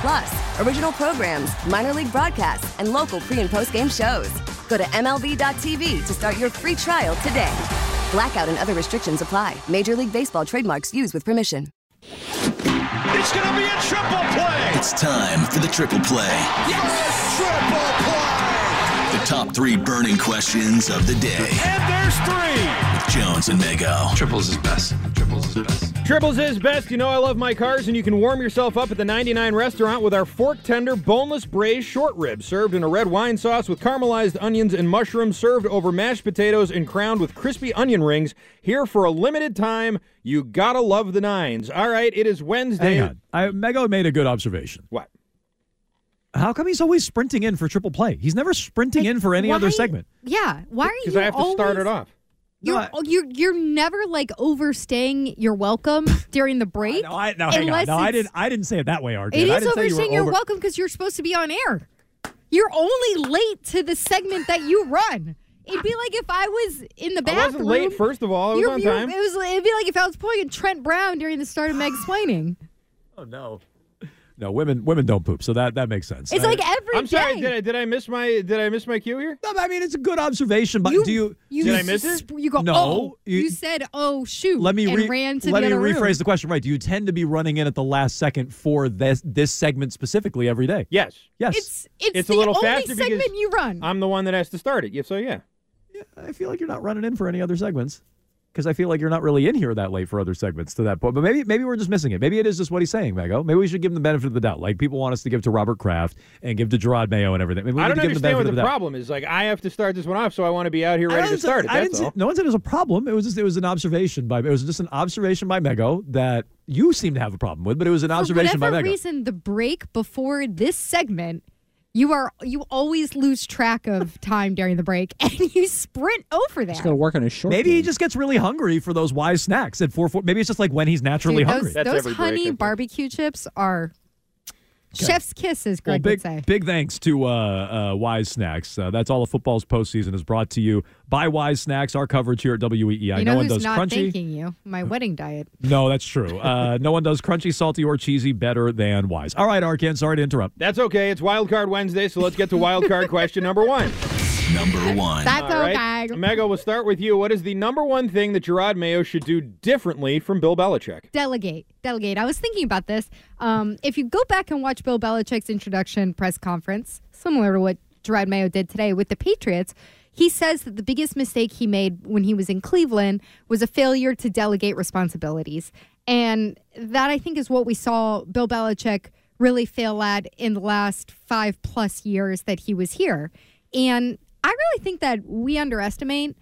Plus, original programs, minor league broadcasts, and local pre and post game shows. Go to MLB.tv to start your free trial today. Blackout and other restrictions apply. Major League Baseball trademarks used with permission. It's going to be a triple play. It's time for the triple play. Yes, triple play. The top three burning questions of the day. And there's three. With Jones and Mego. Triples is best. Triples is best. Triples is best. You know I love my cars, and you can warm yourself up at the 99 restaurant with our fork tender, boneless braised short rib, served in a red wine sauce with caramelized onions and mushrooms, served over mashed potatoes and crowned with crispy onion rings. Here for a limited time. You gotta love the nines. All right, it is Wednesday. Hang on. I, Mego made a good observation. What? How come he's always sprinting in for triple play? He's never sprinting in for any Why- other segment. Yeah. Why are you? Because I have to start it off. You're, No, I- you're you're never like overstaying your welcome during the break. No, I, no, hang on. No, I didn't. I didn't say it that way, RJ. It I is didn't you were overstaying your welcome because you're supposed to be on air. You're only late to the segment that you run. It'd be like if I was in the I bathroom. wasn't late, first of all. I was You're- on you're- time. It was. It'd be like if I was pulling a Trent Brown during the start of Meg explaining. Oh no. No, women women don't poop, so that that makes sense. It's I- like every I'm sorry. day. Did I did I miss my did I miss my cue here? No, I mean it's a good observation, but you, do you? you Did I miss it? sp- You go. No, Oh, you, you- said, "Oh shoot!" Let me and re- ran to let the me other rephrase room. the question. Right? Do you tend to be running in at the last second for this this segment specifically every day? Yes. Yes. It's it's, It's a the little only faster segment you run. I'm the one that has to start it. Yeah, so yeah. yeah. I feel like you're not running in for any other segments because I feel like you're not really in here that late for other segments to that point. But maybe maybe we're just missing it. Maybe it is just what he's saying, Mego. Maybe we should give him the benefit of the doubt. Like people want us to give to Robert Kraft and give to Jerod Mayo and everything. Maybe we I don't to give him the understand what benefit the of the doubt. problem is. Like I have to start this one off, so I want to be out here ready to didn't say- start it. I didn't say- no one said it was a problem. It was just it was an observation by it was just an observation by Mego that you seem to have a problem with, but it was an For observation by whatever reason, the break before this segment, you are you always lose track of time during the break, and you sprint over there. He's got to work on his short. Maybe he just gets really hungry for those wise snacks at four four. Maybe it's just like when he's naturally Dude, hungry. those, That's those every break, honey think. barbecue chips are chef's kiss, as Well, Greg big would say. big thanks to uh, uh, Wise Snacks. Uh, that's all of football's postseason is brought to you by Wise Snacks. Our coverage here at WEEI. you no know one who's does not crunchy. thanking you? My wedding diet. No, that's true. Uh, no one does crunchy, salty, or cheesy better than Wise. All right, Arcand. Sorry to interrupt. That's okay. It's Wild Card Wednesday, so let's get to Wild Card question number one. Number one. That's All right, okay. Mego, we'll start with you. What is the number one thing that Jerod Mayo should do differently from Bill Belichick? Delegate, delegate. I was thinking about this. Um, if you go back and watch Bill Belichick's introduction press conference, similar to what Jerod Mayo did today with the Patriots, he says that the biggest mistake he made when he was in Cleveland was a failure to delegate responsibilities, and that I think is what we saw Bill Belichick really fail at in the last five plus years that he was here, and I really think that we underestimate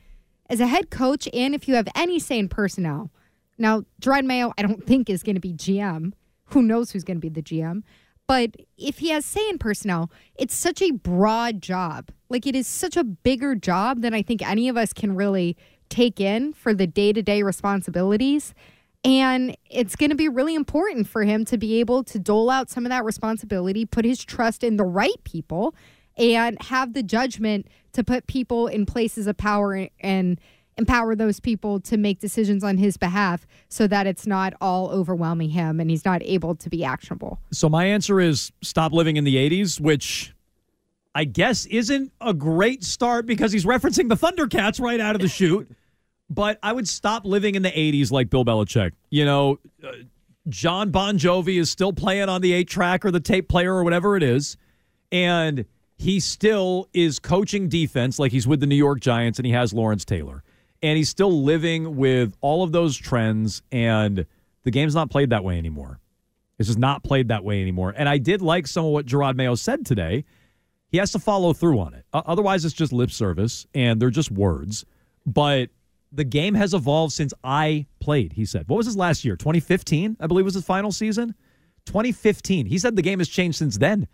as a head coach, and if you have any in personnel. Now, Jerod Mayo, I don't think is going to be GM. Who knows who's going to be the GM? But if he has in personnel, it's such a broad job. Like it is such a bigger job than I think any of us can really take in for the day to day responsibilities. And it's going to be really important for him to be able to dole out some of that responsibility, put his trust in the right people, and have the judgment to put people in places of power and empower those people to make decisions on his behalf so that it's not all overwhelming him and he's not able to be actionable. So my answer is stop living in the 80s, which I guess isn't a great start because he's referencing the Thundercats right out of the chute. But I would stop living in the 80s like Bill Belichick. You know, uh, Jon Bon Jovi is still playing on the 8 track or the tape player or whatever it is. And he still is coaching defense like he's with the New York Giants and he has Lawrence Taylor. And he's still living with all of those trends, and the game's not played that way anymore. It's just not played that way anymore. And I did like some of what Jerod Mayo said today. He has to follow through on it. Otherwise, it's just lip service and they're just words. But the game has evolved since I played, he said. What was his last year? 2015, I believe was his final season. 2015. He said the game has changed since then.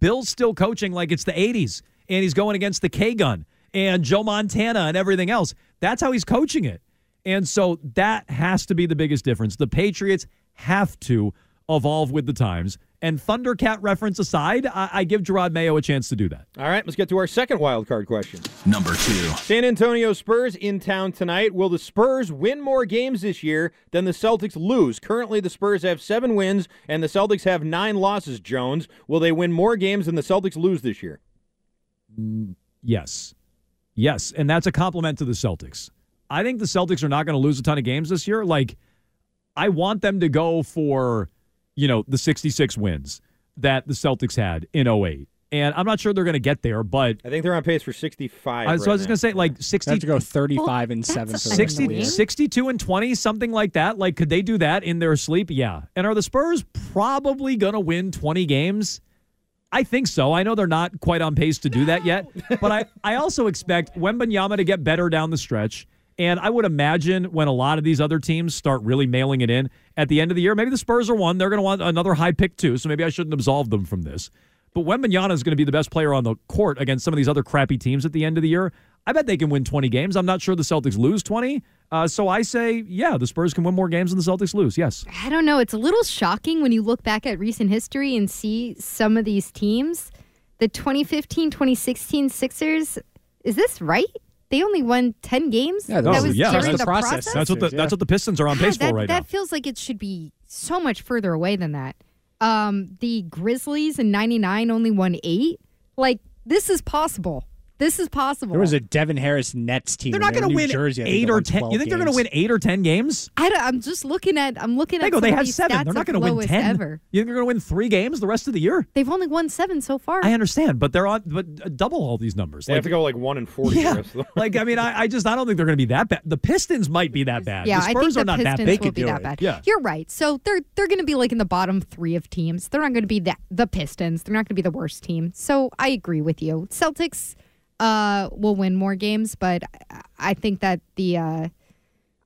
Bill's still coaching like it's the 80s, and he's going against the K gun and Joe Montana and everything else. That's how he's coaching it. And so that has to be the biggest difference. The Patriots have to evolve with the times. And Thundercat reference aside, I, I give Jerod Mayo a chance to do that. All right, let's get to our second wild card question. Number two. San Antonio Spurs in town tonight. Will the Spurs win more games this year than the Celtics lose? Currently, the Spurs have seven wins and the Celtics have nine losses. Jones, will they win more games than the Celtics lose this year? Yes. Yes. And that's a compliment to the Celtics. I think the Celtics are not going to lose a ton of games this year. Like, I want them to go for, you know, the 66 wins that the Celtics had in 08. And I'm not sure they're going to get there, but I think they're on pace for 65. I, so I was right going to say like 60, have to go 35 Well, and 7 that's for a- them to 60 62 and 20, something like that. Like, could they do that in their sleep? Yeah. And are the Spurs probably going to win 20 games? I think so. I know they're not quite on pace to do that yet, but I, I also expect Wembanyama to get better down the stretch. And I would imagine when a lot of these other teams start really mailing it in at the end of the year, maybe the Spurs are one. They're going to want another high pick too. So maybe I shouldn't absolve them from this. But when Wembanyama is going to be the best player on the court against some of these other crappy teams at the end of the year. I bet they can win 20 games. I'm not sure the Celtics lose 20. Uh, so I say, yeah, the Spurs can win more games than the Celtics lose. Yes. I don't know. It's a little shocking when you look back at recent history and see some of these teams. The 2015 2016 Sixers, is this right? They only won 10 games? Yeah, that that's- was yeah, during that's the the process. process? That's what the Yeah. that's what the Pistons are on pace that, for right that now. That feels like it should be so much further away than that. Um, the Grizzlies in 99 only won eight. Like, this is possible. This is possible. There was a Devin Harris Nets team. They're not going going to to win Jersey, think, eight or ten. 12 You think they're going to win eight or ten games? I don't, I'm just looking at. I'm looking at. They go. They have seven. They're not going to win ten. ever. You think they're going to win three games the rest of the year? They've only won seven so far. I understand, but they're on. But uh, double all these numbers. They have to go like 1 and 40. Yeah, rest of them. like I mean, I, I just I don't think they're going to be that bad. The Pistons might be that bad. Yeah, the I Spurs think the are not Pistons that They bad. will could be that it. bad. Yeah. you're right. So they're they're going to be like in the bottom three of teams. They're not going to be that the Pistons. They're not going to be the worst team. So I agree with you. Celtics uh, will win more games, but I- I think that the uh,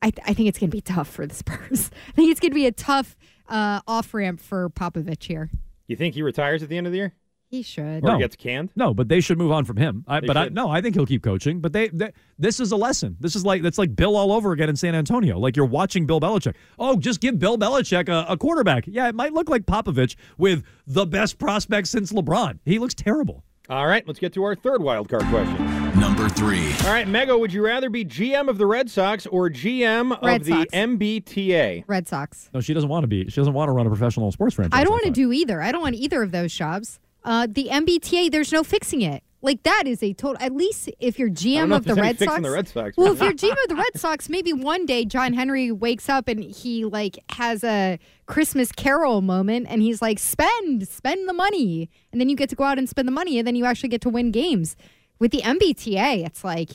I, I think it's going to be tough for the Spurs. I think it's going to be a tough uh, off ramp for Popovich here. You think he retires at the end of the year? He should. Or No. gets canned? No, but they should move on from him. I, They but I, no, I think he'll keep coaching. But they, they, this is a lesson. This is like that's like Bill all over again in San Antonio. Like you're watching Bill Belichick. Oh, just give Bill Belichick a, a quarterback. Yeah, it might look like Popovich with the best prospect since LeBron. He looks terrible. All right, let's get to our third wild card question. Number three. All right, Mego, would you rather be GM of the Red Sox or GM Red of the Sox. MBTA? Red Sox. No, she doesn't want to be. She doesn't want to run a professional sports franchise. I don't want to do either. I don't want either of those jobs. Uh, the MBTA, there's no fixing it. Like that is a total. At least if you're GM of the Red Sox. the Red Sox, well, if you're GM of the Red Sox, maybe one day John Henry wakes up and he like has a Christmas Carol moment, and he's like, "Spend, spend the money," and then you get to go out and spend the money, and then you actually get to win games. With the MBTA, it's like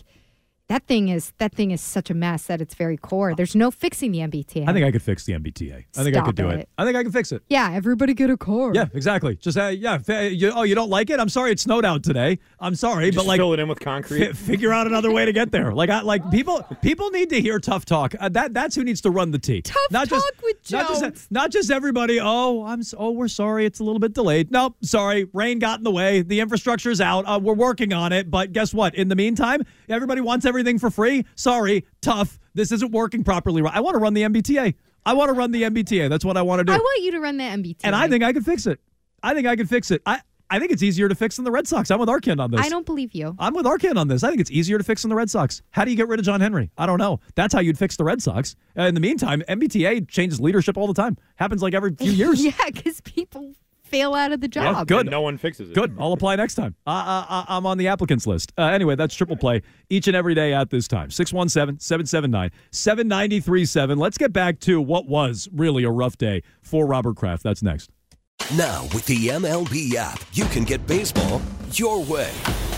that thing is that thing is such a mess at its very core. There's no fixing the MBTA. I think I could fix the MBTA. I think I could do it. it. I think I can fix it. yeah, everybody get a car. Yeah, exactly. Just uh, yeah. fa- You, oh, you don't like it? I'm sorry. It snowed out today. I'm sorry, Just but like fill it in with fi- concrete. figure out another way to get there. Like I like people people need to hear tough talk. Uh, that that's who needs to run the T. Tough not just, talk with not just not just everybody. Oh, I'm s- oh we're sorry. It's a little bit delayed. Nope, sorry. Rain got in the way. The infrastructure's out. Uh, we're working on it. But guess what? In the meantime, everybody wants everything for free. Sorry, tough. This isn't working properly. I want to run the MBTA. I want to run the MBTA. That's what I want to do. I want you to run the MBTA. and I think I can fix it. I think I can fix it. I I think it's easier to fix than the Red Sox. I'm with Arcand on this. I don't believe you. I'm with Arcand on this. I think it's easier to fix than the Red Sox. How do you get rid of John Henry? I don't know. That's how you'd fix the Red Sox. In the meantime, MBTA changes leadership all the time. Happens like every few years. yeah, because people fail out of the Yeah, job. good. And no one fixes it. Good. I'll apply next time. Uh, uh, uh, I'm on the applicants list. Uh, anyway, that's triple play each and every day at this time. 617 779 7937. Let's get back to what was really a rough day for Robert Kraft. That's next. Now, with the MLB app, you can get baseball your way.